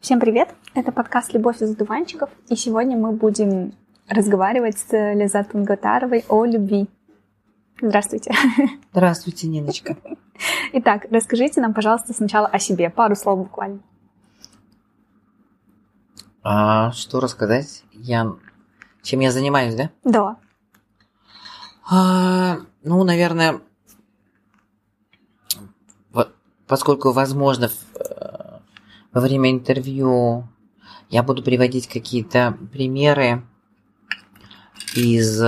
Всем привет! Это подкаст «Любовь из одуванчиков», и сегодня мы будем разговаривать с Лизат Тунгатаровой о любви. Здравствуйте. Здравствуйте, Ниночка. Итак, расскажите нам, пожалуйста, сначала о себе, пару слов буквально. А что рассказать? Я... Чем я занимаюсь, да? Да. А, ну, наверное, поскольку, возможно, во время интервью я буду приводить какие-то примеры из,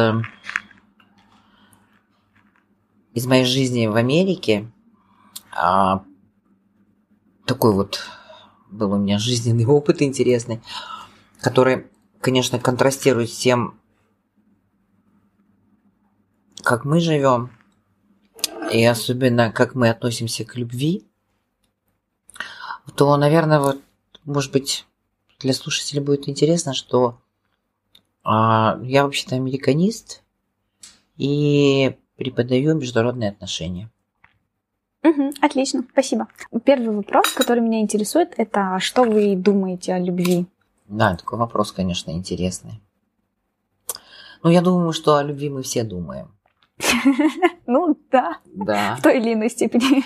из моей жизни в Америке. А, такой вот был у меня жизненный опыт интересный, который, конечно, контрастирует с тем, как мы живем, и особенно как мы относимся к любви то, наверное, вот, может быть, для слушателей будет интересно, что а, я вообще-то американист и преподаю международные отношения. Угу, отлично, спасибо. Первый вопрос, который меня интересует, это что вы думаете о любви? Да, такой вопрос, конечно, интересный. Ну, я думаю, что о любви мы все думаем. Ну, да. Да. В той или иной степени.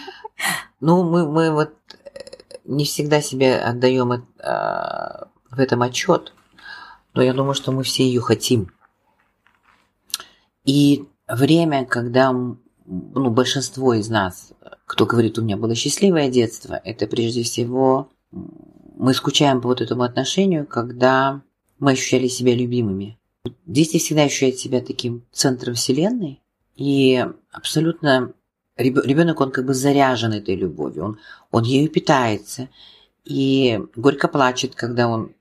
Ну, мы, мы вот не всегда себе отдаем э, в этом отчет, но я думаю, что мы все ее хотим. И время, когда ну, большинство из нас, кто говорит, у меня было счастливое детство, это прежде всего мы скучаем по вот этому отношению, когда мы ощущали себя любимыми. Дети всегда ощущают себя таким центром вселенной, и абсолютно ребенок, он как бы заряжен этой любовью, он, он ею питается. И горько плачет, когда он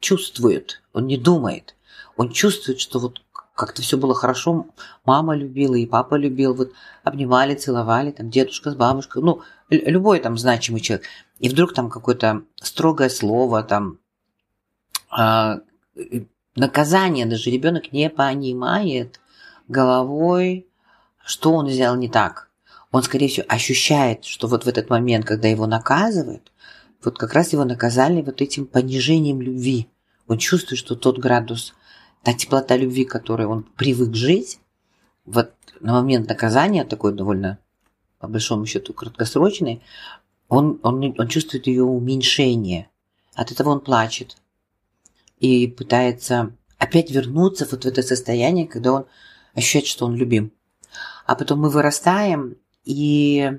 чувствует, он не думает. Он чувствует, что вот как-то все было хорошо, мама любила и папа любил, вот обнимали, целовали, там дедушка с бабушкой, ну, любой там значимый человек. И вдруг там какое-то строгое слово, там э, наказание, даже ребенок не понимает головой, что он сделал не так он, скорее всего, ощущает, что вот в этот момент, когда его наказывают, вот как раз его наказали вот этим понижением любви. Он чувствует, что тот градус, та теплота любви, которой он привык жить, вот на момент наказания, такой довольно, по большому счету, краткосрочный, он, он, он чувствует ее уменьшение. От этого он плачет и пытается опять вернуться вот в это состояние, когда он ощущает, что он любим. А потом мы вырастаем, и э,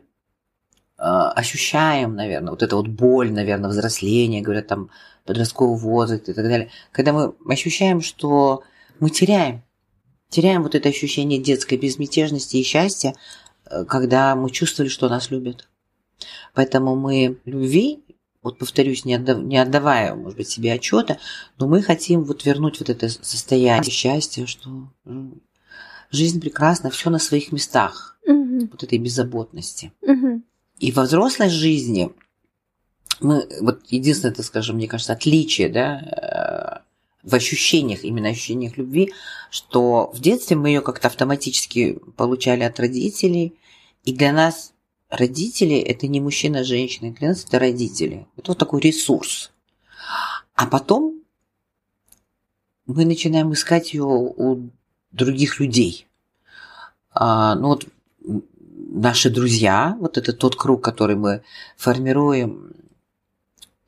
ощущаем, наверное, вот это вот боль, наверное, взросления, говорят там подростковый возраст и так далее, когда мы ощущаем, что мы теряем, теряем вот это ощущение детской безмятежности и счастья, э, когда мы чувствовали, что нас любят. Поэтому мы любви, вот повторюсь, не, отдав, не отдавая, может быть, себе отчета, но мы хотим вот вернуть вот это состояние счастья, что жизнь прекрасна, все на своих местах угу. вот этой беззаботности. Угу. И во взрослой жизни мы, вот единственное, это, скажем, мне кажется, отличие, да, э, в ощущениях, именно ощущениях любви, что в детстве мы ее как-то автоматически получали от родителей, и для нас родители – это не мужчина, женщина, для нас это родители. Это вот такой ресурс. А потом мы начинаем искать ее у других людей. А, ну вот наши друзья, вот это тот круг, который мы формируем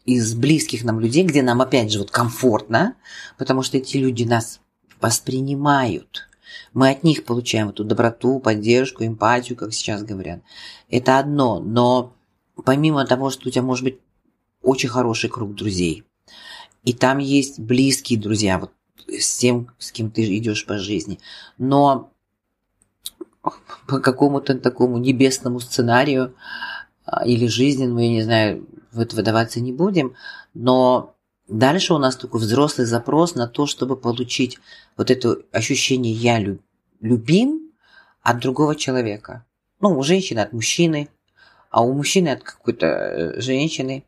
из близких нам людей, где нам опять же вот комфортно, потому что эти люди нас воспринимают. Мы от них получаем эту доброту, поддержку, эмпатию, как сейчас говорят. Это одно, но помимо того, что у тебя может быть очень хороший круг друзей, и там есть близкие друзья, вот с тем, с кем ты идешь по жизни, но по какому-то такому небесному сценарию а, или жизненному, я не знаю, в это выдаваться не будем, но дальше у нас такой взрослый запрос на то, чтобы получить вот это ощущение «я любим» от другого человека. Ну, у женщины от мужчины, а у мужчины от какой-то э, женщины.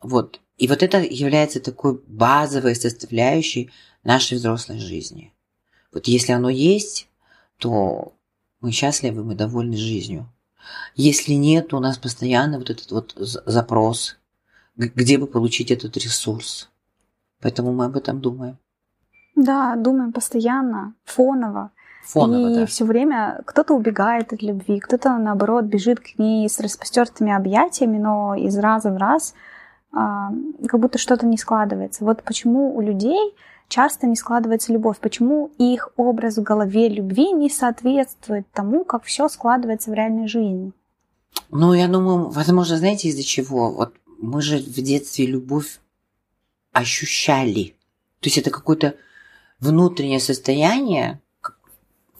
Вот. И вот это является такой базовой составляющей нашей взрослой жизни. Вот если оно есть, то мы счастливы, мы довольны жизнью. Если нет, то у нас постоянно вот этот вот запрос где бы получить этот ресурс. Поэтому мы об этом думаем. Да, думаем постоянно, фоново. Фоново, и да. все время кто-то убегает от любви, кто-то, наоборот, бежит к ней с распростертыми объятиями, но из раза в раз как будто что-то не складывается. Вот почему у людей часто не складывается любовь, почему их образ в голове любви не соответствует тому, как все складывается в реальной жизни. Ну, я думаю, возможно, знаете, из-за чего? Вот мы же в детстве любовь ощущали. То есть это какое-то внутреннее состояние,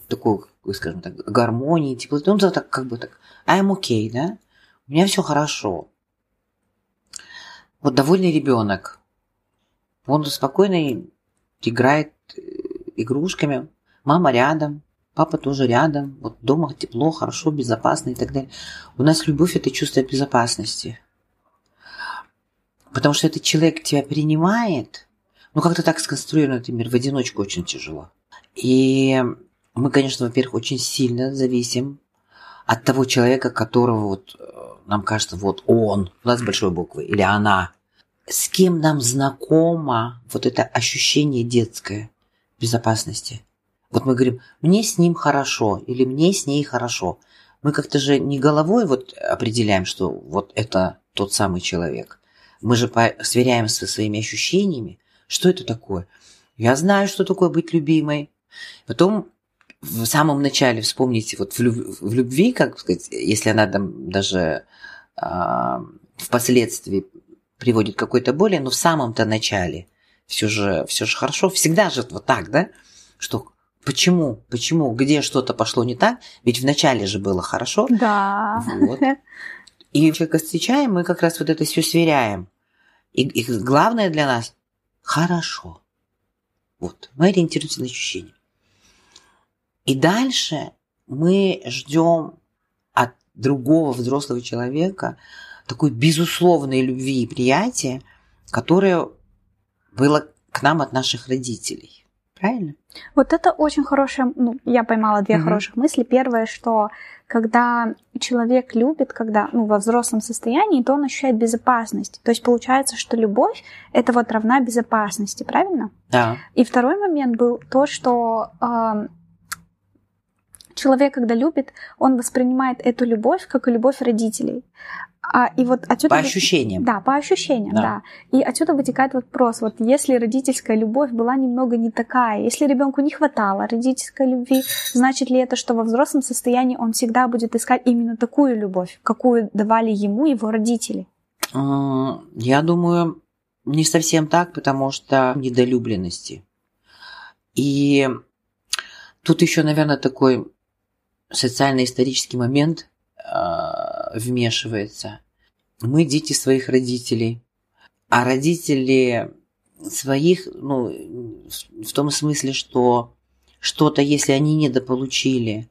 такой, скажем так, гармонии, теплоты. Ну, так как бы так, I'm okay, да? У меня все хорошо. Вот довольный ребенок. Он спокойно играет э, игрушками. Мама рядом, папа тоже рядом. Вот дома тепло, хорошо, безопасно и так далее. У нас любовь – это чувство безопасности. Потому что этот человек тебя принимает. Ну, как-то так сконструировано, например, в одиночку очень тяжело. И мы, конечно, во-первых, очень сильно зависим от того человека, которого вот э, нам кажется, вот он, у нас большой буквы, или она. С кем нам знакомо вот это ощущение детское безопасности. Вот мы говорим, мне с ним хорошо, или мне с ней хорошо. Мы как-то же не головой вот определяем, что вот это тот самый человек. Мы же сверяем со своими ощущениями, что это такое. Я знаю, что такое быть любимой. Потом в самом начале вспомните, вот в, люб- в любви, как сказать, если она там даже э, впоследствии приводит к какой-то боли, но в самом-то начале все же, все же хорошо, всегда же вот так, да, что почему, почему, где что-то пошло не так, ведь в начале же было хорошо. Да. Вот. И человека встречаем, мы как раз вот это все сверяем. И, и главное для нас – хорошо. Вот, мы ориентируемся на ощущения. И дальше мы ждем от другого взрослого человека такой безусловной любви и приятия, которое было к нам от наших родителей. Правильно? Вот это очень хорошая, ну, я поймала две угу. хороших мысли. Первое, что когда человек любит, когда, ну, во взрослом состоянии, то он ощущает безопасность. То есть получается, что любовь — это вот равна безопасности, правильно? Да. И второй момент был то, что э, человек, когда любит, он воспринимает эту любовь как и любовь родителей. А, и вот отсюда... По ощущениям. Да, по ощущениям, да. да. И отсюда вытекает вопрос, вот если родительская любовь была немного не такая, если ребенку не хватало родительской любви, значит ли это, что во взрослом состоянии он всегда будет искать именно такую любовь, какую давали ему его родители? Я думаю, не совсем так, потому что недолюбленности. И тут еще, наверное, такой социально-исторический момент э, вмешивается. Мы дети своих родителей, а родители своих, ну, в том смысле, что что-то, если они недополучили,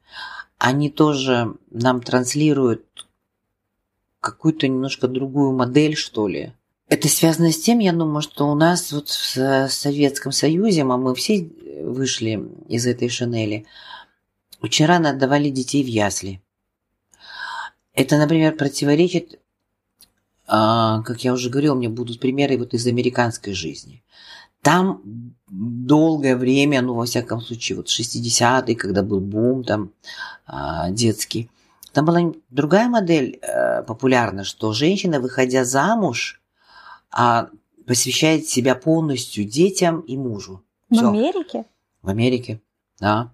они тоже нам транслируют какую-то немножко другую модель, что ли. Это связано с тем, я думаю, что у нас вот в Советском Союзе, а мы все вышли из этой шинели, очень рано отдавали детей в ясли. Это, например, противоречит, как я уже говорил, у меня будут примеры вот из американской жизни. Там долгое время, ну, во всяком случае, вот 60-е, когда был бум там детский, там была другая модель э, популярна, что женщина, выходя замуж, э, посвящает себя полностью детям и мужу. В Всё. Америке? В Америке, да.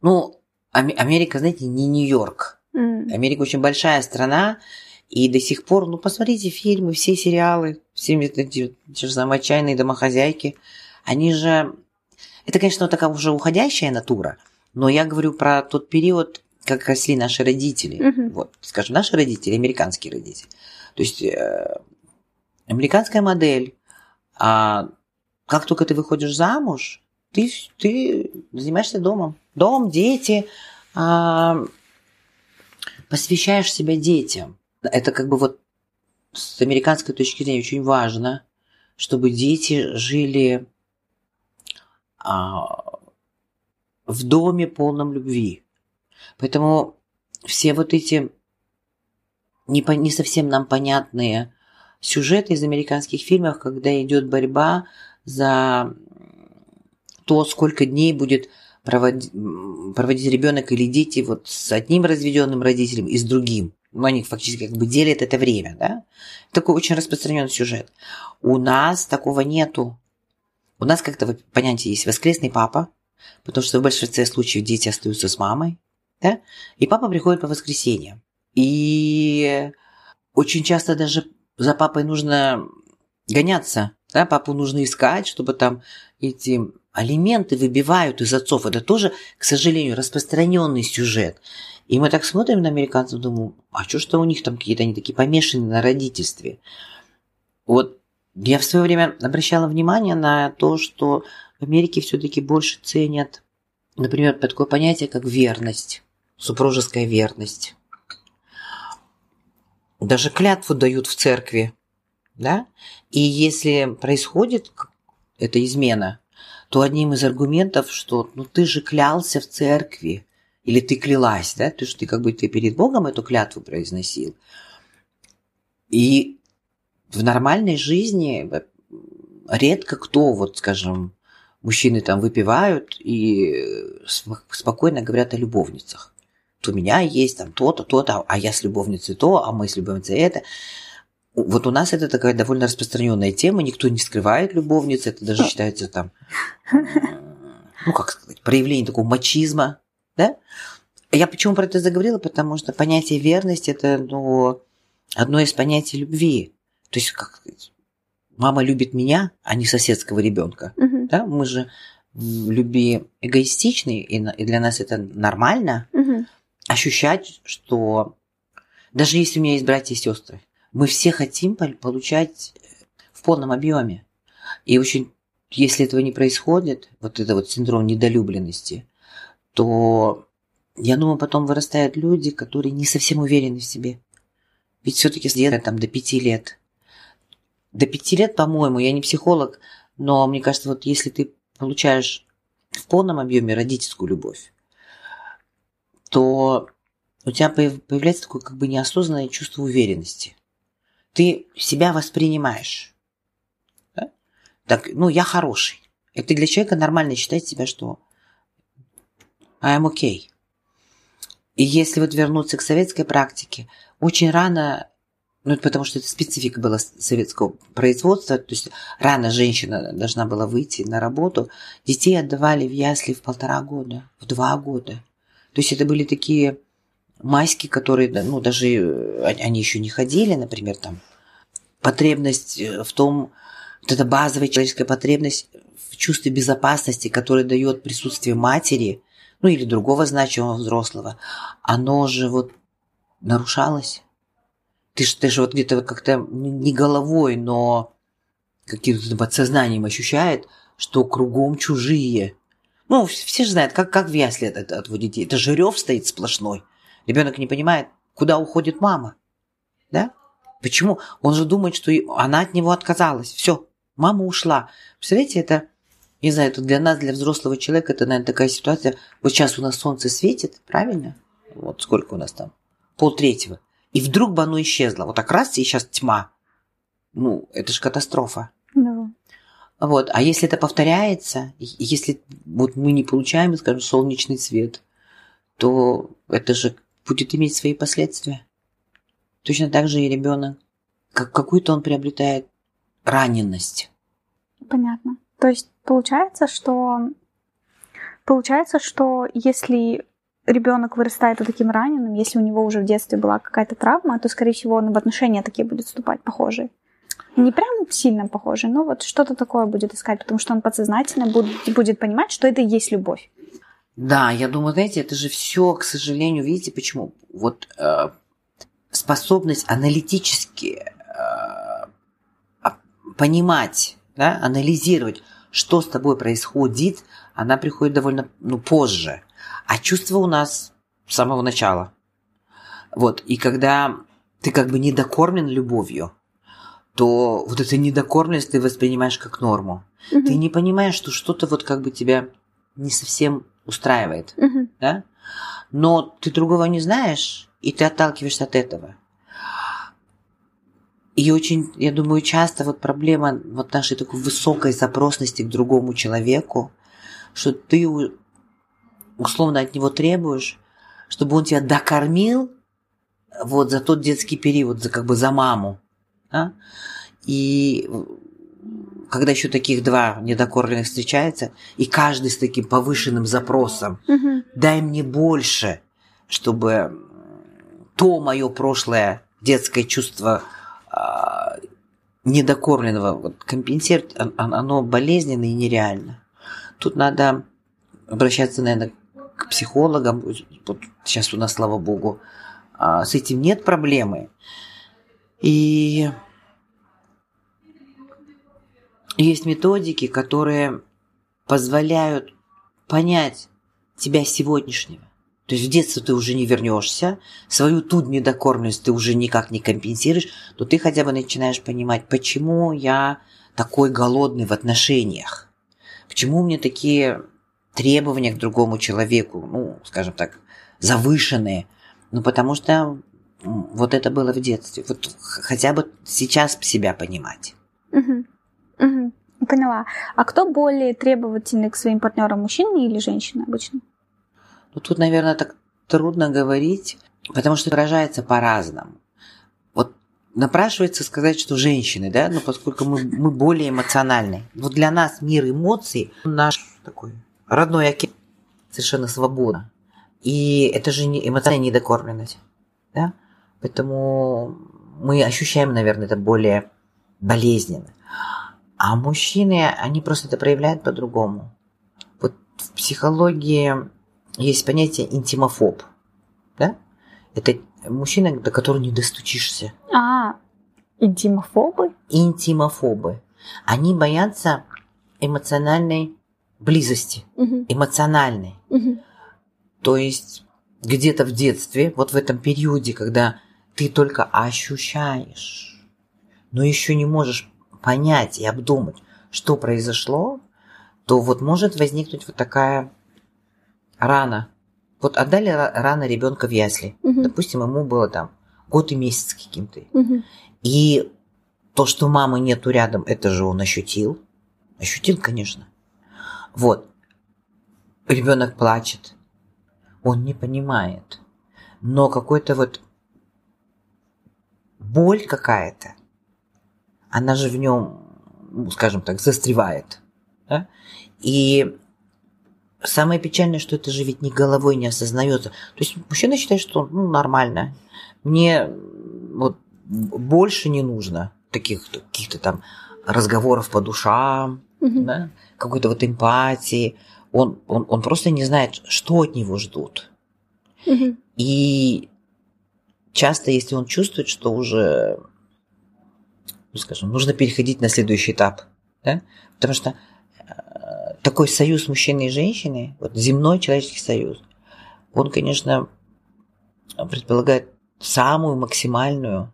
Ну, Америка, знаете, не Нью-Йорк. Mm. Америка очень большая страна, и до сих пор, ну, посмотрите фильмы, все сериалы, все эти те же самые отчаянные домохозяйки, они же... Это, конечно, такая уже уходящая натура, но я говорю про тот период, как росли наши родители. Mm-hmm. Вот, скажем, наши родители, американские родители. То есть э, американская модель, а как только ты выходишь замуж, ты, ты занимаешься домом. Дом, дети, а, посвящаешь себя детям. Это как бы вот с американской точки зрения очень важно, чтобы дети жили а, в доме полном любви. Поэтому все вот эти не, не совсем нам понятные сюжеты из американских фильмов, когда идет борьба за то, сколько дней будет проводить, проводить ребенок или дети вот с одним разведенным родителем и с другим. Ну, они фактически как бы делят это время, да? Такой очень распространенный сюжет. У нас такого нету. У нас как-то понятие есть воскресный папа, потому что в большинстве случаев дети остаются с мамой, да? И папа приходит по воскресеньям. И очень часто даже за папой нужно гоняться, да, папу нужно искать, чтобы там эти алименты выбивают из отцов. Это тоже, к сожалению, распространенный сюжет. И мы так смотрим на американцев, думаем, а что что у них там какие-то они такие помешаны на родительстве. Вот я в свое время обращала внимание на то, что в Америке все-таки больше ценят, например, такое понятие, как верность, супружеская верность. Даже клятву дают в церкви, да? И если происходит эта измена, то одним из аргументов, что ну ты же клялся в церкви, или ты клялась, да, то есть ты как бы ты перед Богом эту клятву произносил. И в нормальной жизни редко кто, вот скажем, мужчины там выпивают и спокойно говорят о любовницах. То у меня есть там то-то, то-то, а я с любовницей то, а мы с любовницей это. Вот у нас это такая довольно распространенная тема, никто не скрывает любовницы, это даже считается там, ну как сказать, проявление такого мачизма, да? Я почему про это заговорила? Потому что понятие верности – это ну, одно из понятий любви. То есть, как сказать, мама любит меня, а не соседского ребенка. Угу. Да? Мы же в любви эгоистичны, и для нас это нормально угу. ощущать, что даже если у меня есть братья и сестры, мы все хотим получать в полном объеме. И очень, если этого не происходит, вот это вот синдром недолюбленности, то я думаю, потом вырастают люди, которые не совсем уверены в себе. Ведь все-таки где там до пяти лет. До пяти лет, по-моему, я не психолог, но мне кажется, вот если ты получаешь в полном объеме родительскую любовь, то у тебя появляется такое как бы неосознанное чувство уверенности. Ты себя воспринимаешь. Да? Так, ну, я хороший. Это для человека нормально считать себя, что I am okay. И если вот вернуться к советской практике, очень рано, ну потому что это специфика была советского производства, то есть рано женщина должна была выйти на работу, детей отдавали в ясли в полтора года, в два года. То есть это были такие майски, которые, ну даже э, они еще не ходили, например, там потребность э, в том, вот эта базовая человеческая потребность в чувстве безопасности, которое дает присутствие матери – ну или другого значимого взрослого, оно же вот нарушалось. Ты же, ты же вот где-то как-то не головой, но каким-то подсознанием ощущает, что кругом чужие. Ну, все же знают, как, как в ясли от, от, от. Это же рев стоит сплошной. Ребенок не понимает, куда уходит мама. Да? Почему? Он же думает, что она от него отказалась. Все, мама ушла. Представляете, это не знаю, это для нас, для взрослого человека, это, наверное, такая ситуация. Вот сейчас у нас солнце светит, правильно? Вот сколько у нас там? Пол третьего. И вдруг бы оно исчезло. Вот так раз, и сейчас тьма. Ну, это же катастрофа. Да. Вот. А если это повторяется, если вот мы не получаем, скажем, солнечный свет, то это же будет иметь свои последствия. Точно так же и ребенок. Как какую-то он приобретает раненность. Понятно. То есть получается, что получается, что если ребенок вырастает таким раненым, если у него уже в детстве была какая-то травма, то, скорее всего, он в отношения такие будет вступать похожие. Не прям сильно похожие, но вот что-то такое будет искать, потому что он подсознательно будет, будет понимать, что это и есть любовь. Да, я думаю, знаете, это же все, к сожалению, видите, почему? Вот э, способность аналитически э, понимать, да, анализировать, что с тобой происходит, она приходит довольно ну, позже. А чувство у нас с самого начала. Вот, и когда ты как бы недокормлен любовью, то вот эту недокормленность ты воспринимаешь как норму. Угу. Ты не понимаешь, что что-то вот как бы тебя не совсем устраивает, угу. да? Но ты другого не знаешь, и ты отталкиваешься от этого. И очень, я думаю, часто вот проблема вот нашей такой высокой запросности к другому человеку, что ты условно от него требуешь, чтобы он тебя докормил вот за тот детский период, за как бы за маму. Да? И когда еще таких два недокормленных встречается, и каждый с таким повышенным запросом, угу. дай мне больше, чтобы то мое прошлое детское чувство а, недокормленного вот, компенсировать, оно болезненно и нереально. Тут надо обращаться, наверное, к психологам. Вот сейчас у нас, слава богу, а, с этим нет проблемы. И есть методики, которые позволяют понять тебя сегодняшнего. То есть в детство ты уже не вернешься, свою тут недокормленность ты уже никак не компенсируешь, то ты хотя бы начинаешь понимать, почему я такой голодный в отношениях, почему у меня такие требования к другому человеку, ну, скажем так, завышенные, ну, потому что вот это было в детстве. Вот хотя бы сейчас себя понимать. Угу. Угу. Поняла. А кто более требовательный к своим партнерам, мужчина или женщина обычно? Ну, тут, наверное, так трудно говорить, потому что выражается по-разному. Вот напрашивается сказать, что женщины, да, но поскольку мы, мы более эмоциональны. Вот для нас мир эмоций наш такой родной океан совершенно свободно. И это же не эмоциональная недокормленность, да? Поэтому мы ощущаем, наверное, это более болезненно. А мужчины, они просто это проявляют по-другому. Вот в психологии есть понятие интимофоб. Да? Это мужчина, до которого не достучишься. А, интимофобы? Интимофобы. Они боятся эмоциональной близости. Угу. Эмоциональной. Угу. То есть где-то в детстве, вот в этом периоде, когда ты только ощущаешь, но еще не можешь понять и обдумать, что произошло, то вот может возникнуть вот такая рана. Вот отдали рано ребенка в ясли. Угу. Допустим, ему было там год и месяц каким-то. Угу. И то, что мамы нету рядом, это же он ощутил. Ощутил, конечно. Вот. Ребенок плачет. Он не понимает. Но какой-то вот боль какая-то она же в нем, ну, скажем так, застревает. Да? И самое печальное, что это же ведь ни головой не осознается. То есть мужчина считает, что ну, нормально. Мне вот больше не нужно таких каких-то там разговоров по душам, угу. да? какой-то вот эмпатии. Он, он, он просто не знает, что от него ждут. Угу. И часто, если он чувствует, что уже ну, скажем, нужно переходить на следующий этап. Да? Потому что э, такой союз мужчины и женщины, вот земной человеческий союз, он, конечно, предполагает самую максимальную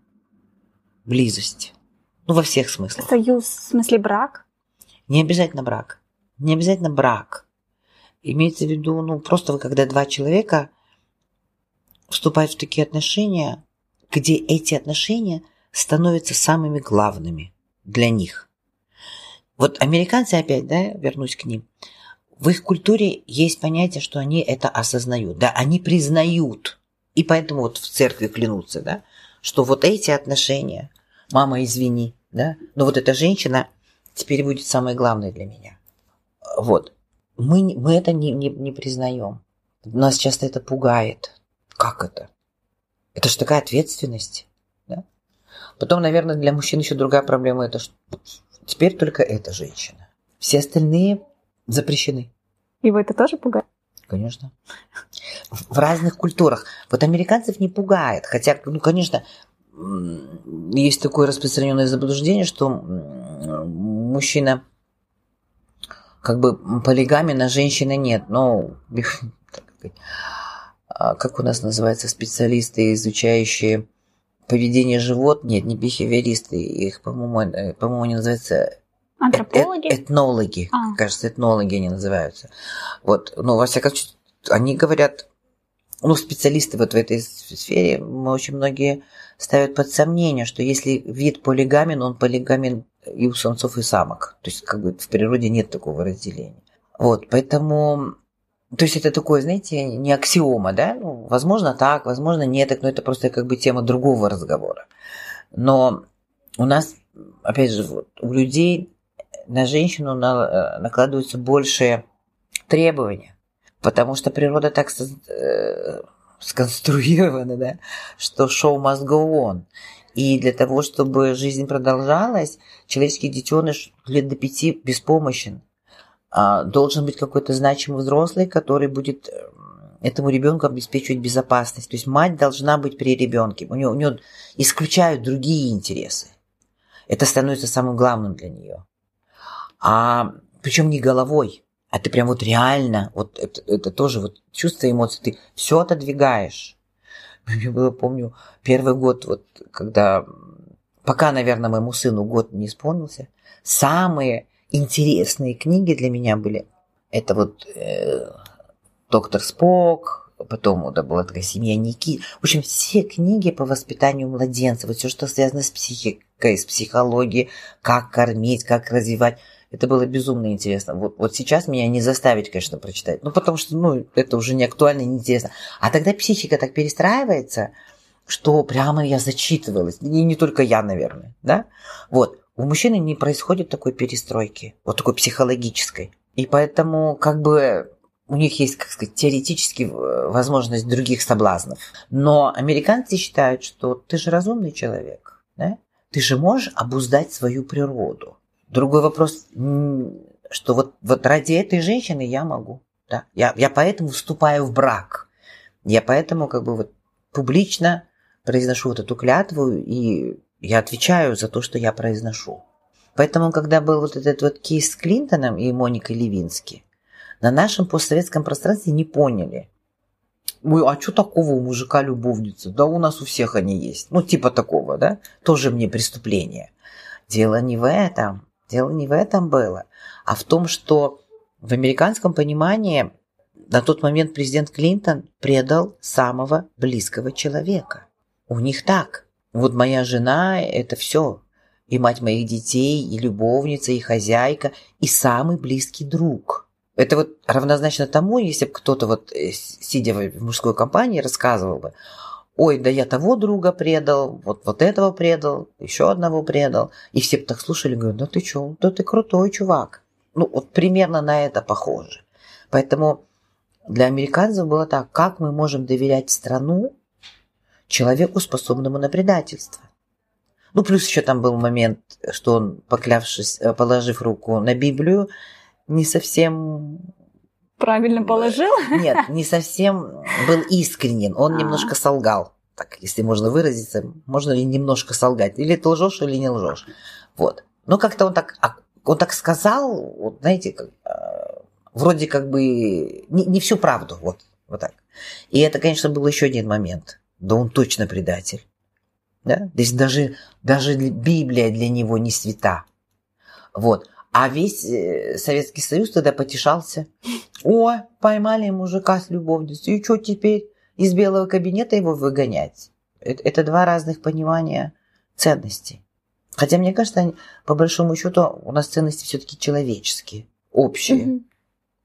близость. Ну, во всех смыслах. Союз в смысле брак? Не обязательно брак. Не обязательно брак. Имеется в виду, ну, просто вы, когда два человека вступают в такие отношения, где эти отношения – становятся самыми главными для них. Вот американцы опять, да, вернусь к ним, в их культуре есть понятие, что они это осознают, да, они признают, и поэтому вот в церкви клянутся, да, что вот эти отношения, мама, извини, да, но вот эта женщина теперь будет самое главное для меня. Вот. Мы, мы это не, не, не признаем. Нас часто это пугает. Как это? Это же такая ответственность. Потом, наверное, для мужчин еще другая проблема. Это что теперь только эта женщина. Все остальные запрещены. Вы это тоже пугает? Конечно. В разных культурах. Вот американцев не пугает. Хотя, ну, конечно, есть такое распространенное заблуждение, что мужчина как бы полигами на женщины нет. Но а как у нас называются специалисты, изучающие поведение живот, нет, не бихевиористы, их, по-моему, э, по-моему, они называются Антропологи? Эт, этнологи, а. кажется, этнологи они называются. Вот, ну, во всяком случае, они говорят, ну, специалисты вот в этой сфере, мы очень многие ставят под сомнение, что если вид полигамен, он полигамен и у самцов, и самок. То есть как бы в природе нет такого разделения. Вот, поэтому то есть это такое, знаете, не аксиома, да? Ну, возможно так, возможно нет, но это просто как бы тема другого разговора. Но у нас, опять же, вот, у людей на женщину на, э, накладываются большие требования, потому что природа так э, сконструирована, да, что шоу must go on. И для того, чтобы жизнь продолжалась, человеческий детеныш лет до пяти беспомощен. А, должен быть какой-то значимый взрослый, который будет э, этому ребенку обеспечивать безопасность. То есть мать должна быть при ребенке. У нее, у нее исключают другие интересы. Это становится самым главным для нее. А причем не головой, а ты прям вот реально, вот это, это тоже вот чувство эмоций, ты все отодвигаешь. Мне было, помню, первый год, вот когда, пока, наверное, моему сыну год не исполнился, самые интересные книги для меня были. Это вот э, «Доктор Спок», потом это была такая «Семья Ники». В общем, все книги по воспитанию младенца, вот все, что связано с психикой, с психологией, как кормить, как развивать. Это было безумно интересно. Вот, вот сейчас меня не заставить, конечно, прочитать. Ну, потому что, ну, это уже не актуально, не интересно. А тогда психика так перестраивается, что прямо я зачитывалась. И не только я, наверное, да? Вот. У мужчины не происходит такой перестройки, вот такой психологической. И поэтому как бы у них есть, как сказать, теоретически э, возможность других соблазнов. Но американцы считают, что ты же разумный человек, да? Ты же можешь обуздать свою природу. Другой вопрос, что вот, вот ради этой женщины я могу. Да? Я, я поэтому вступаю в брак. Я поэтому как бы вот публично произношу вот эту клятву и я отвечаю за то, что я произношу. Поэтому, когда был вот этот вот кейс с Клинтоном и Моникой Левински, на нашем постсоветском пространстве не поняли. Ой, а что такого у мужика любовница? Да у нас у всех они есть. Ну, типа такого, да? Тоже мне преступление. Дело не в этом. Дело не в этом было, а в том, что в американском понимании на тот момент президент Клинтон предал самого близкого человека. У них так. Вот моя жена – это все. И мать моих детей, и любовница, и хозяйка, и самый близкий друг. Это вот равнозначно тому, если бы кто-то вот, э, сидя в мужской компании, рассказывал бы, ой, да я того друга предал, вот, вот этого предал, еще одного предал. И все бы так слушали, говорят, да ты что, да ты крутой чувак. Ну, вот примерно на это похоже. Поэтому для американцев было так, как мы можем доверять страну, человеку, способному на предательство. Ну, плюс еще там был момент, что он, поклявшись, э, положив руку на Библию, не совсем... Правильно положил? Нет, не совсем был искренен. Он а. немножко солгал. Так, если можно выразиться, можно ли немножко солгать? Или ты лжешь, или не лжешь. Вот. Но как-то он так, он так сказал, вот, знаете, как, э, вроде как бы не, не всю правду. Вот, вот так. И это, конечно, был еще один момент да он точно предатель. Да? То есть даже, даже Библия для него не свята. Вот. А весь э, Советский Союз тогда потешался. О, поймали мужика с любовницей. И что теперь? Из белого кабинета его выгонять? Это, это два разных понимания ценностей. Хотя, мне кажется, по большому счету у нас ценности все-таки человеческие, общие.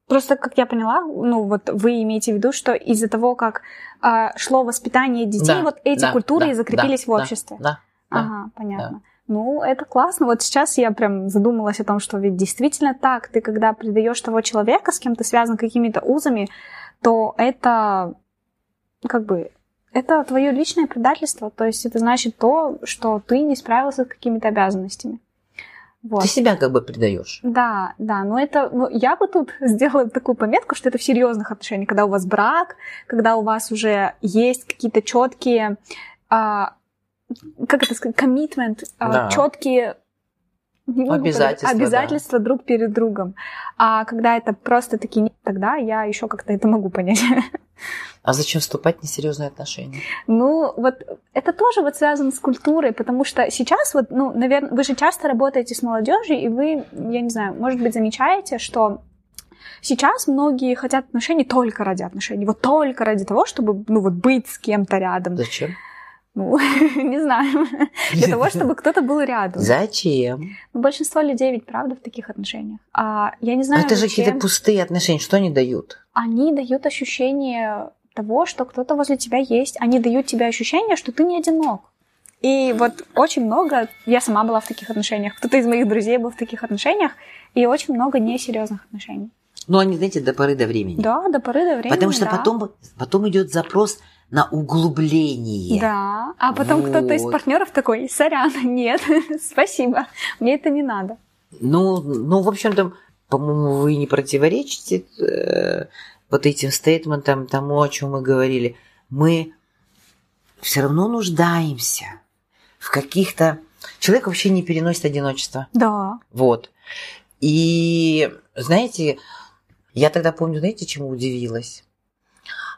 Просто, как я поняла, ну вот вы имеете в виду, что из-за того, как шло воспитание детей, да, вот эти да, культуры да, закрепились да, в обществе. Да, да, ага, понятно. Да. Ну, это классно. Вот сейчас я прям задумалась о том, что ведь действительно так, ты когда предаешь того человека, с кем ты связан какими-то узами, то это как бы это твое личное предательство. То есть это значит то, что ты не справился с какими-то обязанностями. Вот. Ты себя как бы предаешь. Да, да, но это, ну, я бы тут сделала такую пометку, что это в серьезных отношениях, когда у вас брак, когда у вас уже есть какие-то четкие, а, как это сказать, commitment, а, да. четкие обязательства, обязательства да. друг перед другом. А когда это просто такие, тогда я еще как-то это могу понять. А зачем вступать в несерьезные отношения? Ну, вот это тоже вот связано с культурой, потому что сейчас вот, ну, наверное, вы же часто работаете с молодежью, и вы, я не знаю, может быть, замечаете, что Сейчас многие хотят отношений только ради отношений, вот только ради того, чтобы, ну, вот быть с кем-то рядом. Зачем? Ну, не знаю. Для того, чтобы кто-то был рядом. Зачем? Ну, большинство людей ведь, правда, в таких отношениях. А я не знаю, Но это же какие-то пустые отношения. Что они дают? Они дают ощущение того, что кто-то возле тебя есть. Они дают тебе ощущение, что ты не одинок. И вот очень много, я сама была в таких отношениях, кто-то из моих друзей был в таких отношениях, и очень много несерьезных отношений. Ну, они, знаете, до поры до времени. Да, до поры до времени. Потому что да. потом, потом идет запрос на углубление. Да, а потом кто-то из Вот. партнеров такой, сорян, нет, спасибо, мне это не надо. Ну, ну, в общем-то, по-моему, вы не противоречите э, вот этим стейтментам, тому, о чем мы говорили. Мы все равно нуждаемся в каких-то... Человек вообще не переносит одиночество. Да. Вот. И, знаете, я тогда помню, знаете, чему удивилась?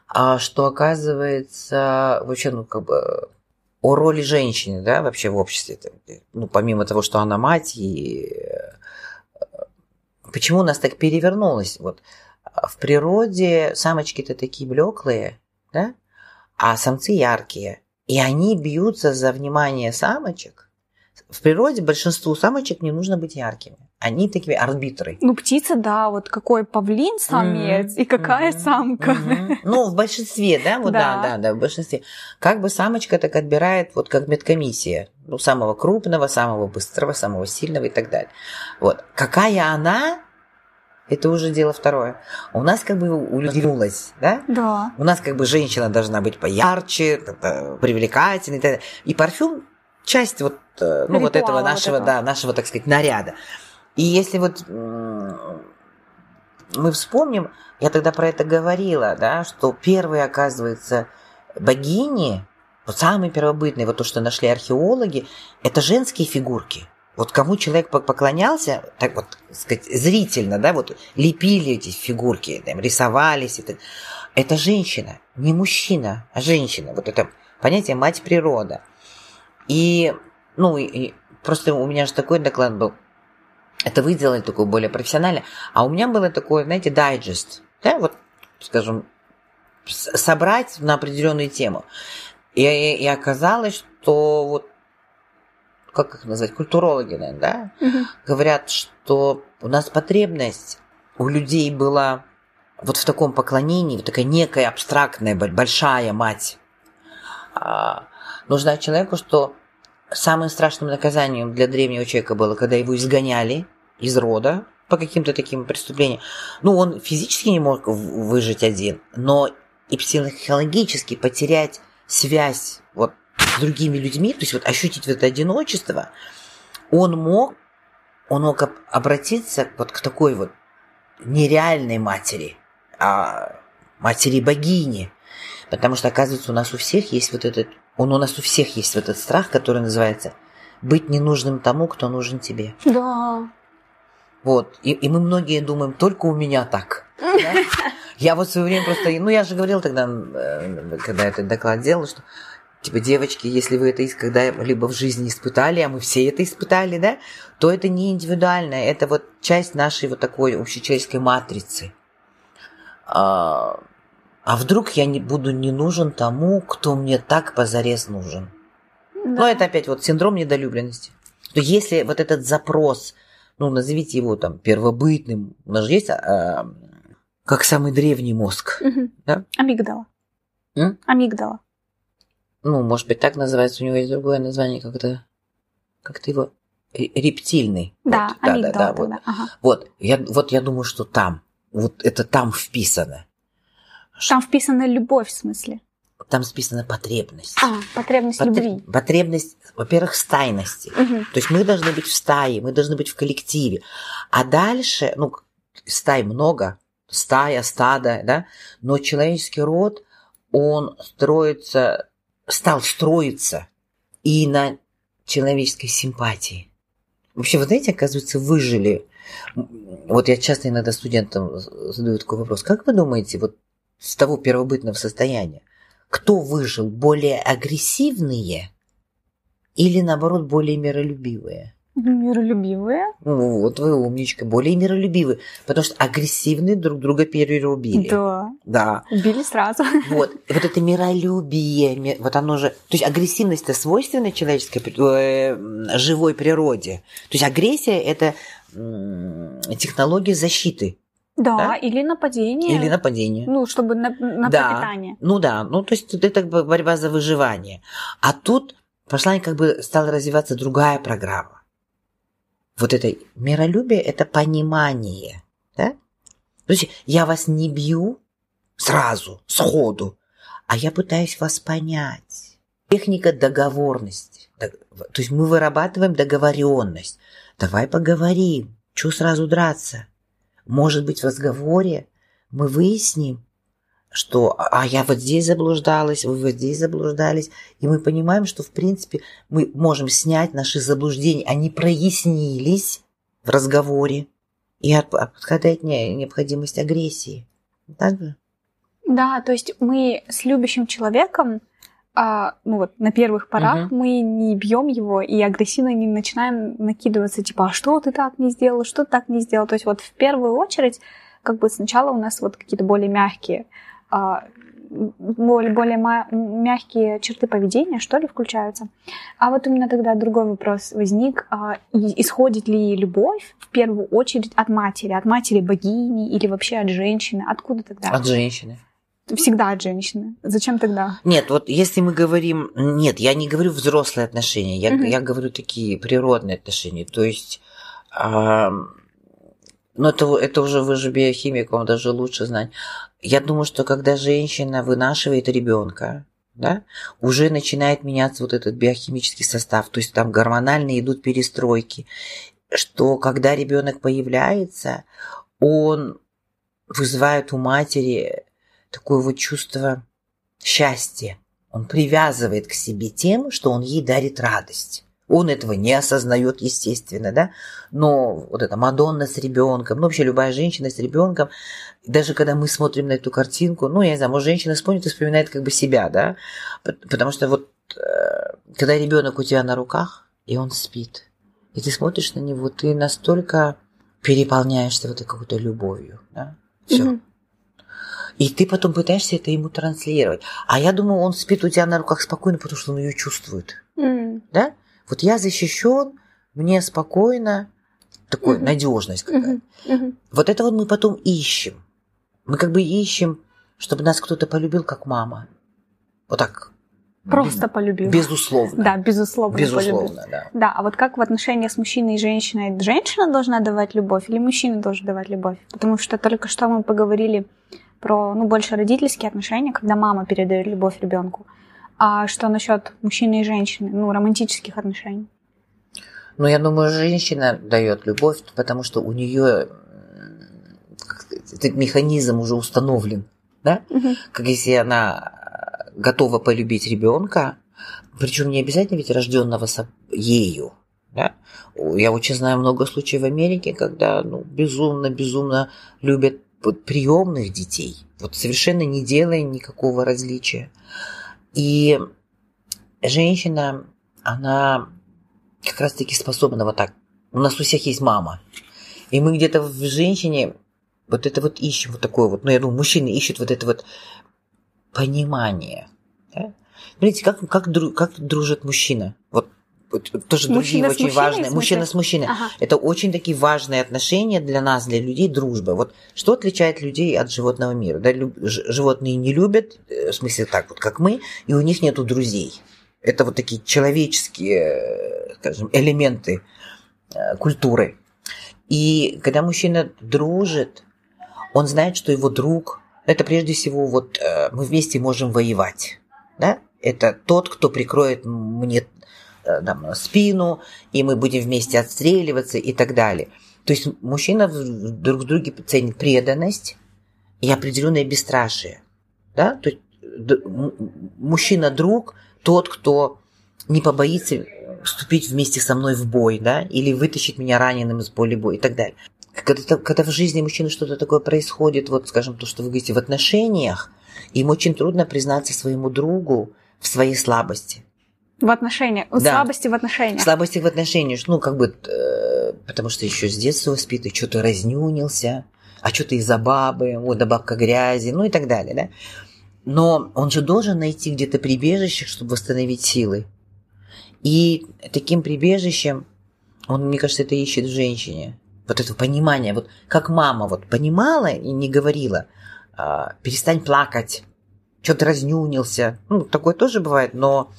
А что, оказывается, вообще, ну, как бы, о роли женщины, да, вообще в обществе. Ну, помимо того, что она мать, и э, почему у нас так перевернулось? Вот в природе самочки-то такие блеклые, да, а самцы яркие. И они бьются за внимание самочек. В природе большинству самочек не нужно быть яркими. Они такие арбитры. Ну, птица, да, вот какой павлин самец Мгм, и какая мгм, самка. мгм. Ну, в большинстве, да, вот да. Да. да, да, в большинстве. Как бы самочка так отбирает, вот как медкомиссия, ну, самого крупного, самого быстрого, самого сильного и так далее. Вот. Какая она, это уже дело второе. У нас как бы улюбилась, да? Да. У нас как бы женщина должна быть поярче, привлекательной. и так далее. И парфюм часть вот, э, ну, вот Ритуала этого вот нашего, этого. да, нашего, так сказать, наряда. И если вот мы вспомним, я тогда про это говорила, да, что первые, оказывается, богини, вот самые первобытные, вот то, что нашли археологи, это женские фигурки. Вот кому человек пок- поклонялся, так вот, сказать, зрительно, да, вот лепили эти фигурки, там, рисовались. Это, это женщина, не мужчина, а женщина. Вот это понятие мать природа. И, ну, и просто у меня же такой доклад был. Это вы делали такое более профессионально. А у меня было такое, знаете, дайджест. Да, вот, скажем, собрать на определенную тему. И, и, и оказалось, что вот как их назвать, культурологи, наверное, да, Мгм. говорят, что у нас потребность у людей была вот в таком поклонении, вот такая некая абстрактная, бо- большая мать. А, нужна человеку, что самым страшным наказанием для древнего человека было, когда его изгоняли из рода по каким-то таким преступлениям. Ну, он физически не мог выжить один, но и психологически потерять связь вот с другими людьми, то есть вот ощутить вот это одиночество, он мог, он мог об- обратиться вот к такой вот нереальной матери, а матери богини. Потому что, оказывается, у нас у всех есть вот этот, он у нас у всех есть вот этот страх, который называется быть ненужным тому, кто нужен тебе. Да. Вот. И, и мы многие думаем, только у меня так. да? Я вот в свое время просто, ну я же говорил тогда, э, когда этот доклад делал, что типа, девочки, если вы это когда-либо в жизни испытали, а мы все это испытали, да, то это не индивидуально, это вот часть нашей вот такой общечеловеческой матрицы. А, а вдруг я не буду не нужен тому, кто мне так позарез нужен? Ну, это опять вот синдром недолюбленности. То если вот этот запрос, ну, назовите его там первобытным, у нас же есть а, как самый древний мозг, Мгм. Да? Амигдала. М? Амигдала. ну, может быть, так называется, у него есть другое название, как-то, как-то его ре- рептильный. Да, Вот, амигдала вот. тогда. Ага. Вот, я, вот я думаю, что там, вот это там вписано. Там вписана любовь в смысле. Там списана потребность. А, потребность Потр- любви. Потребность, во-первых, стайности. Мгм. То есть мы должны быть в стае, мы должны быть в коллективе. А дальше, ну, стай много, стая, стадо, да, но человеческий род, он строится, стал строиться и на человеческой симпатии. Вообще, вы знаете, оказывается, выжили. Вот я часто иногда студентам задаю такой вопрос. Как вы думаете, вот с того первобытного состояния, кто выжил? Более агрессивные или, наоборот, более миролюбивые? Миролюбивые. Ну, вот вы умничка, более миролюбивые. Потому что агрессивные друг друга перерубили. Да. Да. Убили сразу. Вот. И вот это миролюбие, вот оно же... То есть агрессивность это свойственна человеческой, э, живой природе. То есть агрессия – это технология защиты. Да, да, или нападение. Или нападение. Ну, чтобы на, на да. пропитание. Ну да, ну то есть это как бы борьба за выживание. А тут пошла как бы стала развиваться другая программа вот это миролюбие – это понимание. Да? То есть я вас не бью сразу, сходу, а я пытаюсь вас понять. Техника договорности. То есть мы вырабатываем договоренность. Давай поговорим. Чего сразу драться? Может быть, в разговоре мы выясним, что а я вот здесь заблуждалась, вы вот здесь заблуждались, и мы понимаем, что в принципе мы можем снять наши заблуждения, они прояснились в разговоре, и отпадает необходимость агрессии. Так же? Да, то есть мы с любящим человеком, а, ну вот на первых порах угу. мы не бьем его и агрессивно не начинаем накидываться, типа, а что ты так не сделал, что ты так не сделал. То есть вот в первую очередь как бы сначала у нас вот какие-то более мягкие а, более, более мягкие черты поведения, что ли, включаются. А вот у меня тогда другой вопрос возник. А, исходит ли любовь в первую очередь от матери? От матери богини или вообще от женщины? Откуда тогда? От женщины. Всегда от женщины. Зачем тогда? Нет, вот если мы говорим... Нет, я не говорю взрослые отношения, я, угу. я говорю такие природные отношения. То есть... Э, ну, это, это уже вы же биохимик, вам даже лучше знать я думаю, что когда женщина вынашивает ребенка, да, уже начинает меняться вот этот биохимический состав, то есть там гормонально идут перестройки, что когда ребенок появляется, он вызывает у матери такое вот чувство счастья. Он привязывает к себе тем, что он ей дарит радость. Он этого не осознает, естественно, да, но вот эта Мадонна с ребенком, ну вообще любая женщина с ребенком, даже когда мы смотрим на эту картинку, ну я не знаю, может женщина вспомнит и вспоминает как бы себя, да, потому что вот э, когда ребенок у тебя на руках и он спит, и ты смотришь на него, ты настолько переполняешься вот этой какой-то любовью, да, все. Mm-hmm. И ты потом пытаешься это ему транслировать. А я думаю, он спит у тебя на руках спокойно, потому что он ее чувствует. Mm. Да? Вот я защищен, мне спокойно, такой угу. надежность какая-то. Угу. Угу. Вот это вот мы потом ищем. Мы как бы ищем, чтобы нас кто-то полюбил, как мама. Вот так. Просто без, полюбил. Безусловно. Да, безусловно. Безусловно, полюбил. да. Да, а вот как в отношениях с мужчиной и женщиной? Женщина должна давать любовь или мужчина должен давать любовь? Потому что только что мы поговорили про, ну, больше родительские отношения, когда мама передает любовь ребенку. А что насчет мужчины и женщины, ну, романтических отношений? Ну, я думаю, женщина дает любовь, потому что у нее этот механизм уже установлен, да? Угу. Как если она готова полюбить ребенка, причем не обязательно ведь рожденного ею, да? Я очень знаю много случаев в Америке, когда ну, безумно, безумно любят вот, приемных детей, вот совершенно не делая никакого различия. И женщина, она как раз-таки способна вот так. У нас у всех есть мама. И мы где-то в женщине вот это вот ищем, вот такое вот, ну, я думаю, мужчины ищут вот это вот понимание. Да? Смотрите, как, как, как дружит мужчина. Вот тоже мужчина другие очень важные. Мужчина с мужчиной. Ага. Это очень такие важные отношения для нас, для людей, дружба. Вот что отличает людей от животного мира? Да, люб, животные не любят, э, в смысле так вот, как мы, и у них нету друзей. Это вот такие человеческие, э, скажем, элементы э, культуры. И когда мужчина дружит, он знает, что его друг, это прежде всего вот мы вместе можем воевать. Да? Это тот, кто прикроет мне там, спину, и мы будем вместе отстреливаться и так далее. То есть мужчина друг в друге ценит преданность и определенное бесстрашие. Да? То есть мужчина-друг тот, кто не побоится вступить вместе со мной в бой, да, или вытащить меня раненым из поля боя и так далее. Когда, когда в жизни мужчины что-то такое происходит, вот, скажем, то, что вы говорите, в отношениях, им очень трудно признаться своему другу в своей слабости. В отношениях, Да. слабости в отношениях. Слабости в отношениях, ну, как бы, э, потому что еще с детства воспитывают, что ты разнюнился, а что ты из-за бабы, вот, да бабка грязи, ну и так далее, да. Но он же должен найти где-то прибежище, чтобы восстановить силы. И таким прибежищем, он, мне кажется, это ищет в женщине. Вот это понимание, вот как мама вот понимала и не говорила, а, перестань плакать, что ты разнюнился. Ну, такое тоже бывает, но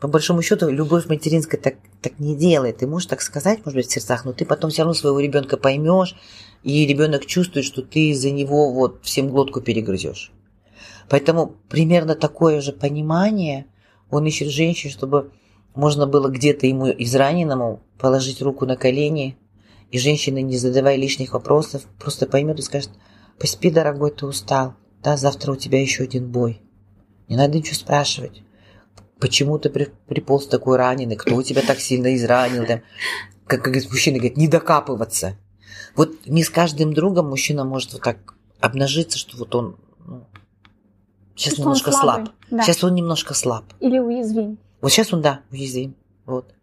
по большому счету, любовь материнская так, так не делает. Ты можешь так сказать, может быть, в сердцах, но ты потом все равно своего ребенка поймешь, и ребенок чувствует, что ты за него вот всем глотку перегрызешь. Поэтому примерно такое же понимание он ищет женщин, чтобы можно было где-то ему израненному положить руку на колени, и женщина, не задавая лишних вопросов, просто поймет и скажет, поспи, дорогой, ты устал, да, завтра у тебя еще один бой. Не надо ничего спрашивать почему ты при, приполз такой раненый, кто тебя так сильно изранил, там, как, как мужчина говорит, не докапываться. Вот не с каждым другом мужчина может вот так обнажиться, что вот он ну, сейчас Что он немножко слабый, слаб. да. Сейчас он немножко слаб. Или уязвим. Вот сейчас он, да, уязвим. Вот.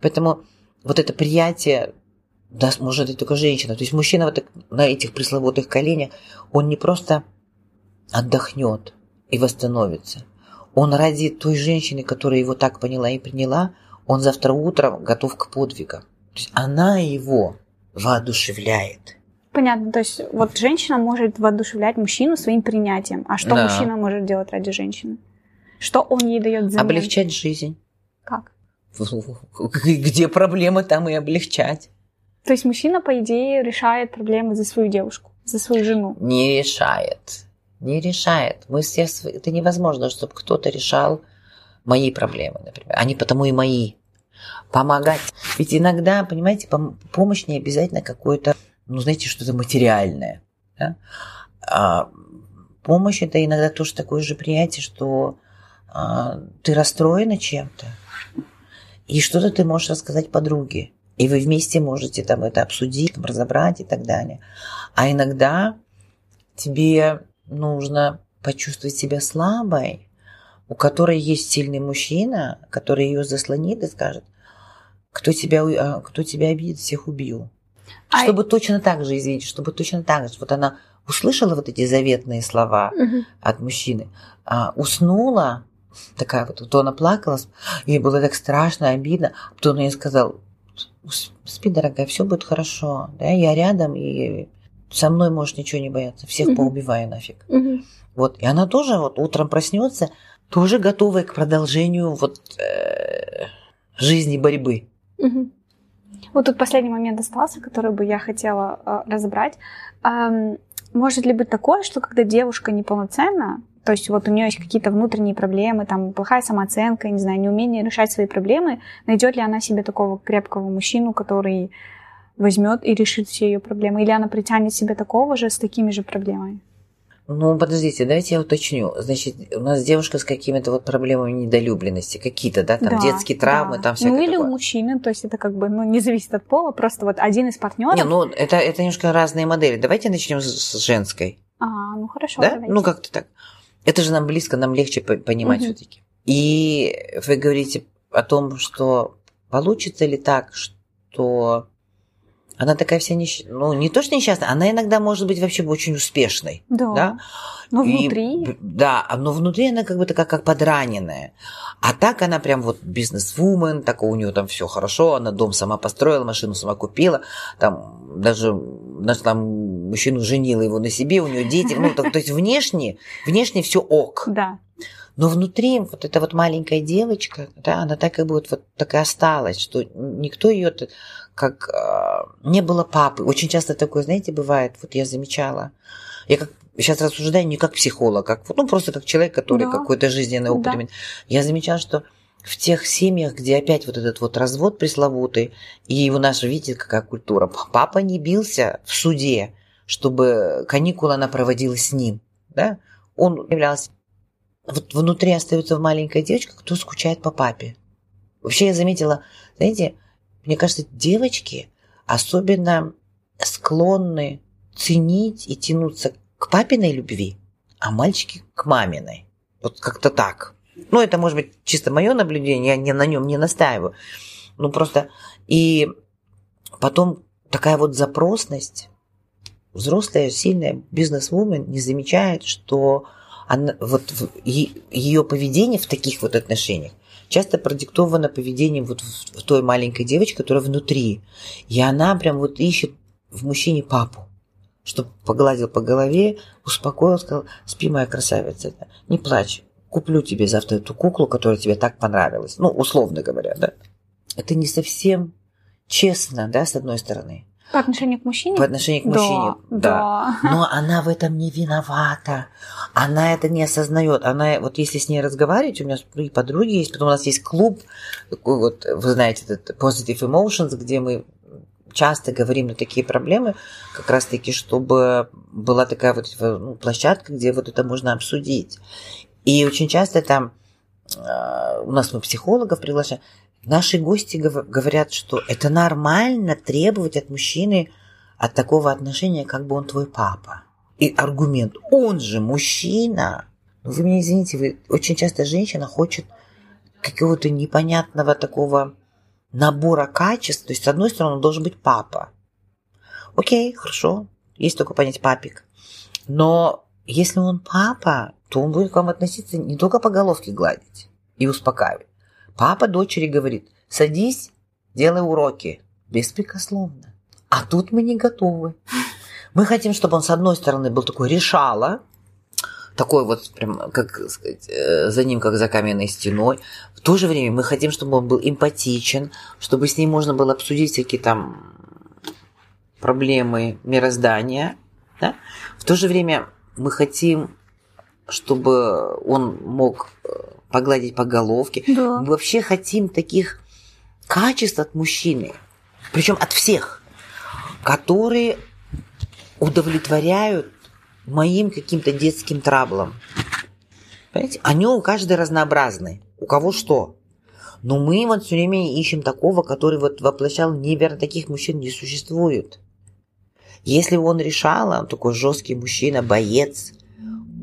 Поэтому вот это приятие да, может и только женщина. То есть мужчина вот так, на этих пресловутых коленях, он не просто отдохнет и восстановится. Он ради той женщины, которая его так поняла и приняла, он завтра утром готов к подвигам. То есть она его воодушевляет. Понятно, то есть вот женщина может воодушевлять мужчину своим принятием. А что Да. мужчина может делать ради женщины? Что он ей дает взамен? Облегчать жизнь. Как? Где проблемы, там и облегчать. То есть мужчина, по идее, решает проблемы за свою девушку, за свою жену. Не решает. Не решает. Мы все... Это невозможно, чтобы кто-то решал мои проблемы, например. Они потому и мои. Помогать. Ведь иногда, понимаете, пом- помощь не обязательно какое-то, ну, знаете, что-то материальное. да? А помощь это иногда тоже такое же приятие, что а, ты расстроена чем-то, и что-то ты можешь рассказать подруге. И вы вместе можете там это обсудить, там, разобрать и так далее. А иногда тебе нужно почувствовать себя слабой, у которой есть сильный мужчина, который ее заслонит и скажет, кто тебя, а, кто тебя обидит, всех убью. А- Чтобы точно так же, извините, чтобы точно так же. Вот она услышала вот эти заветные слова Мгм. от мужчины, а, уснула, такая вот, то она плакала, ей было так страшно, обидно, потом он ей сказал, «Ус- спи, дорогая, все будет хорошо, да, я рядом, и со мной можешь ничего не бояться, всех Мгм. поубиваю нафиг. Мгм. Вот, и она тоже вот утром проснется, тоже готовая к продолжению вот э, жизни борьбы. Мгм. Вот тут последний момент остался, который бы я хотела э, разобрать. Ам, может ли быть такое, что когда девушка неполноценна, то есть вот у нее есть какие-то внутренние проблемы, там плохая самооценка, не знаю, неумение решать свои проблемы, найдет ли она себе такого крепкого мужчину, который возьмет и решит все ее проблемы, или она притянет себе такого же с такими же проблемами? Ну, подождите, давайте я уточню. Значит, у нас девушка с какими-то вот проблемами недолюбленности, какие-то, да, там Да, детские травмы, да. там всякое Ну или такое. у мужчины, то есть это как бы, ну, не зависит от пола, просто вот один из партнеров. Не, ну это, это немножко разные модели. Давайте начнем с, с женской. А, ну хорошо, да? давайте. Ну, как-то так. Это же нам близко, нам легче по- понимать Мгм. все-таки. И вы говорите о том, что получится ли так, что она такая вся несчастная. Ну, не то, что несчастная, она иногда может быть вообще очень успешной. Да. Да? Но И, внутри. да, а- но внутри она как бы такая, как подраненная. А так она прям вот бизнес-вумен, так у нее там все хорошо, она дом сама построила, машину сама купила, там даже наш там мужчину женила его на себе, у нее дети, ну, так, то есть внешне, внешне все ок. Да. Но внутри вот эта вот маленькая девочка, да, она так и будет вот так и осталась, что никто ее как а, не было папы. Очень часто такое, знаете, бывает, вот я замечала. Я как сейчас рассуждаю не как психолог, как ну просто как человек, который Да. какой-то жизненный опыт Да. имеет. Я замечала, что в тех семьях, где опять вот этот вот развод пресловутый, и у нас видите, какая культура. Папа не бился в суде, чтобы каникулы она проводила с ним. Да? Он являлся вот внутри остается маленькая девочка, кто скучает по папе. Вообще я заметила, знаете, мне кажется, девочки особенно склонны ценить и тянуться к папиной любви, а мальчики к маминой. Вот как-то так. Ну, это может быть чисто мое наблюдение, я не на нем не настаиваю. Ну, просто... И потом такая вот запросность. Взрослая, сильная бизнес-вумен не замечает, что она, вот ее поведение в таких вот отношениях часто продиктовано поведением вот в той маленькой девочки, которая внутри. И она прям вот ищет в мужчине папу, чтобы погладил по голове, успокоил, сказал, спи, моя красавица, не плачь, куплю тебе завтра эту куклу, которая тебе так понравилась. Ну, условно говоря, да. Это не совсем честно, да, с одной стороны. По отношению к мужчине? По отношению к мужчине, да. да. Но она в этом не виновата. Она это не осознает. Она, вот если с ней разговаривать, у меня и подруги есть, потом у нас есть клуб, вот, вы знаете, этот Positive Emotions, где мы часто говорим на такие проблемы, как раз-таки, чтобы была такая вот ну, площадка, где вот это можно обсудить. И очень часто там у нас мы психологов приглашаем, Наши гости говорят, что это нормально требовать от мужчины от такого отношения, как бы он твой папа. И аргумент, он же мужчина. Ну, вы меня извините, вы, очень часто женщина хочет какого-то непонятного такого набора качеств. То есть, с одной стороны, он должен быть папа. Окей, хорошо, есть только понять папик. Но если он папа, то он будет к вам относиться не только по головке гладить и успокаивать, Папа дочери говорит, садись, делай уроки. Беспрекословно. А тут мы не готовы. Мы хотим, чтобы он, с одной стороны, был такой решала, такой вот прям, как сказать, э, за ним, как за каменной стеной. В то же время мы хотим, чтобы он был эмпатичен, чтобы с ним можно было обсудить всякие там проблемы мироздания. Да? В то же время мы хотим, чтобы он мог э, погладить по головке. Да. Мы вообще хотим таких качеств от мужчины, причем от всех, которые удовлетворяют моим каким-то детским траблам. Понимаете? Они у каждой разнообразны. У кого что. Но мы вот все время ищем такого, который вот воплощал неверно таких мужчин не существует. Если он решал, он такой жесткий мужчина, боец,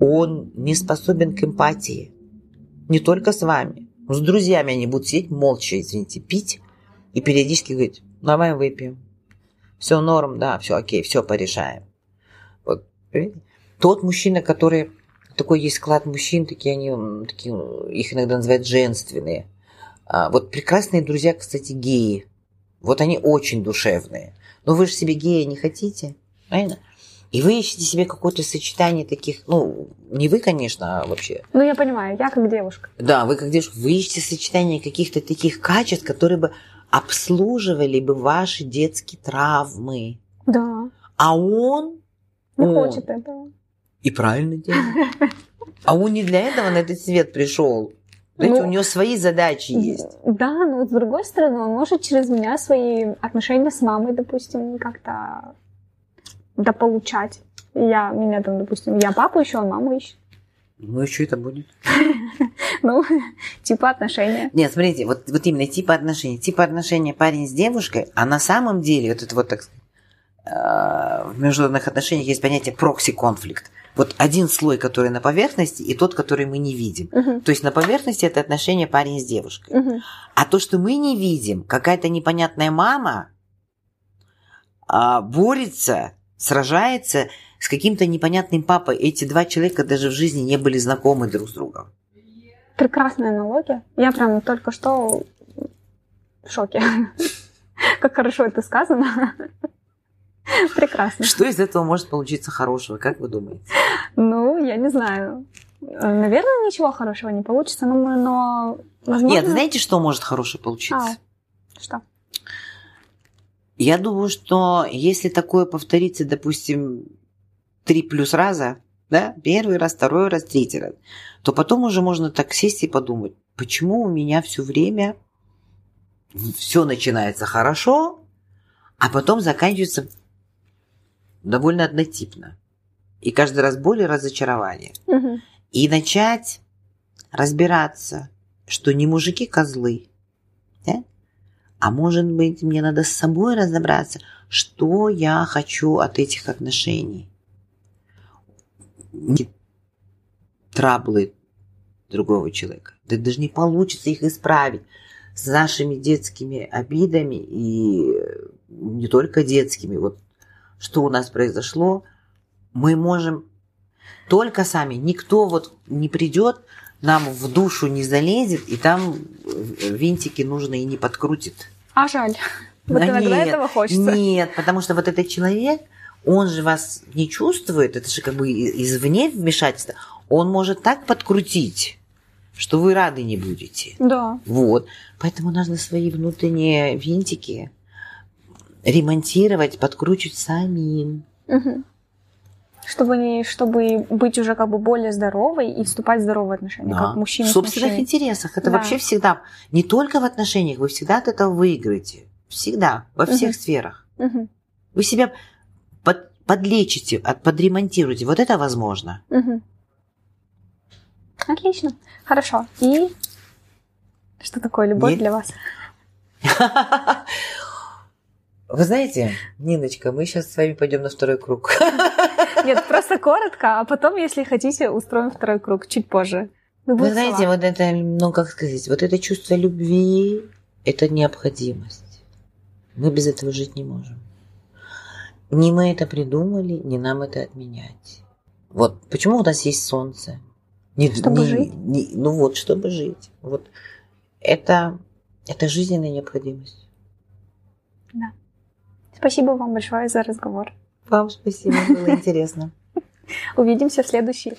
он не способен к эмпатии. Не только с вами. С друзьями они будут сидеть молча, извините, пить и периодически говорить, давай выпьем. Все норм, да, все окей, все порешаем. Вот, Тот мужчина, который такой есть склад мужчин, такие они, такие, их иногда называют женственные. А, вот прекрасные друзья, кстати, геи. Вот они очень душевные. Но вы же себе гея не хотите, правильно? И вы ищете себе какое-то сочетание таких, ну, не вы, конечно, а вообще. Ну, я понимаю, я как девушка. Да, вы как девушка, вы ищете сочетание каких-то таких качеств, которые бы обслуживали бы ваши детские травмы. Да. А он... Не он, хочет этого. И правильно делает. А он не для этого на этот свет пришел. Знаете, ну, у него свои задачи есть. Да, но с другой стороны, он может через меня свои отношения с мамой, допустим, как-то дополучать. Я, меня там, допустим, я папу еще, он маму ищет. Ну и что это будет? Ну, типа отношения. Нет, смотрите, вот, вот именно типа отношений. Типа отношения парень с девушкой, а на самом деле, вот это вот так э, в международных отношениях есть понятие прокси-конфликт. Вот один слой, который на поверхности, и тот, который мы не видим. Uh-huh. То есть на поверхности это отношение парень с девушкой. Uh-huh. А то, что мы не видим, какая-то непонятная мама а, борется сражается с каким-то непонятным папой. Эти два человека даже в жизни не были знакомы друг с другом. Прекрасная аналогия. Я прям только что в шоке. Как хорошо это сказано. Прекрасно. Что из этого может получиться хорошего, как вы думаете? Ну, я не знаю. Наверное, ничего хорошего не получится, но, но возможно... Нет, знаете, что может хорошее получиться? А, что? Я думаю, что если такое повторится, допустим, три плюс раза, да, первый раз, второй раз, третий раз, то потом уже можно так сесть и подумать, почему у меня все время все начинается хорошо, а потом заканчивается довольно однотипно. И каждый раз более разочарование. Угу. И начать разбираться, что не мужики козлы, да? А может быть, мне надо с собой разобраться, что я хочу от этих отношений. Траблы другого человека. Да даже не получится их исправить с нашими детскими обидами и не только детскими. Вот что у нас произошло, мы можем только сами. Никто вот не придет, нам в душу не залезет, и там винтики нужно и не подкрутит. А жаль. Вот Да иногда нет, этого хочется. Нет, потому что вот этот человек, он же вас не чувствует, это же как бы извне вмешательство. Он может так подкрутить, что вы рады не будете. Да. Вот. Поэтому нужно свои внутренние винтики ремонтировать, подкручивать самим. Мгм. Чтобы, не, чтобы быть уже как бы более здоровой и вступать в здоровые отношения, Да. как мужчина в собственных мужчиной. интересах. Это Да. вообще всегда, не только в отношениях, вы всегда от этого выиграете. Всегда, во всех Мгм. сферах. Мгм. Вы себя под- подлечите, подремонтируете. Вот это возможно. Мгм. Отлично. Хорошо. И что такое любовь Нет. для вас? Вы знаете, Ниночка, мы сейчас с вами пойдем на второй круг. Нет, просто коротко, а потом, если хотите, устроим второй круг чуть позже. Ну, Вы будут знаете, слова. вот это, ну как сказать, вот это чувство любви, это необходимость. Мы без этого жить не можем. Не мы это придумали, не нам это отменять. Вот почему у нас есть солнце? Не- Чтобы не- жить? не- ну вот, чтобы жить. Вот это, это жизненная необходимость. Спасибо вам большое за разговор. Вам спасибо, было интересно. Увидимся в следующий